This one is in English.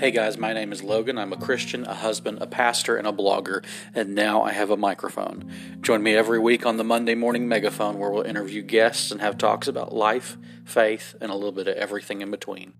Hey guys, my name is Logan. I'm a Christian, a husband, a pastor, and a blogger, and now I have a microphone. Join me every week on the Monday Morning Megaphone where we'll interview guests and have talks about life, faith, and a little bit of everything in between.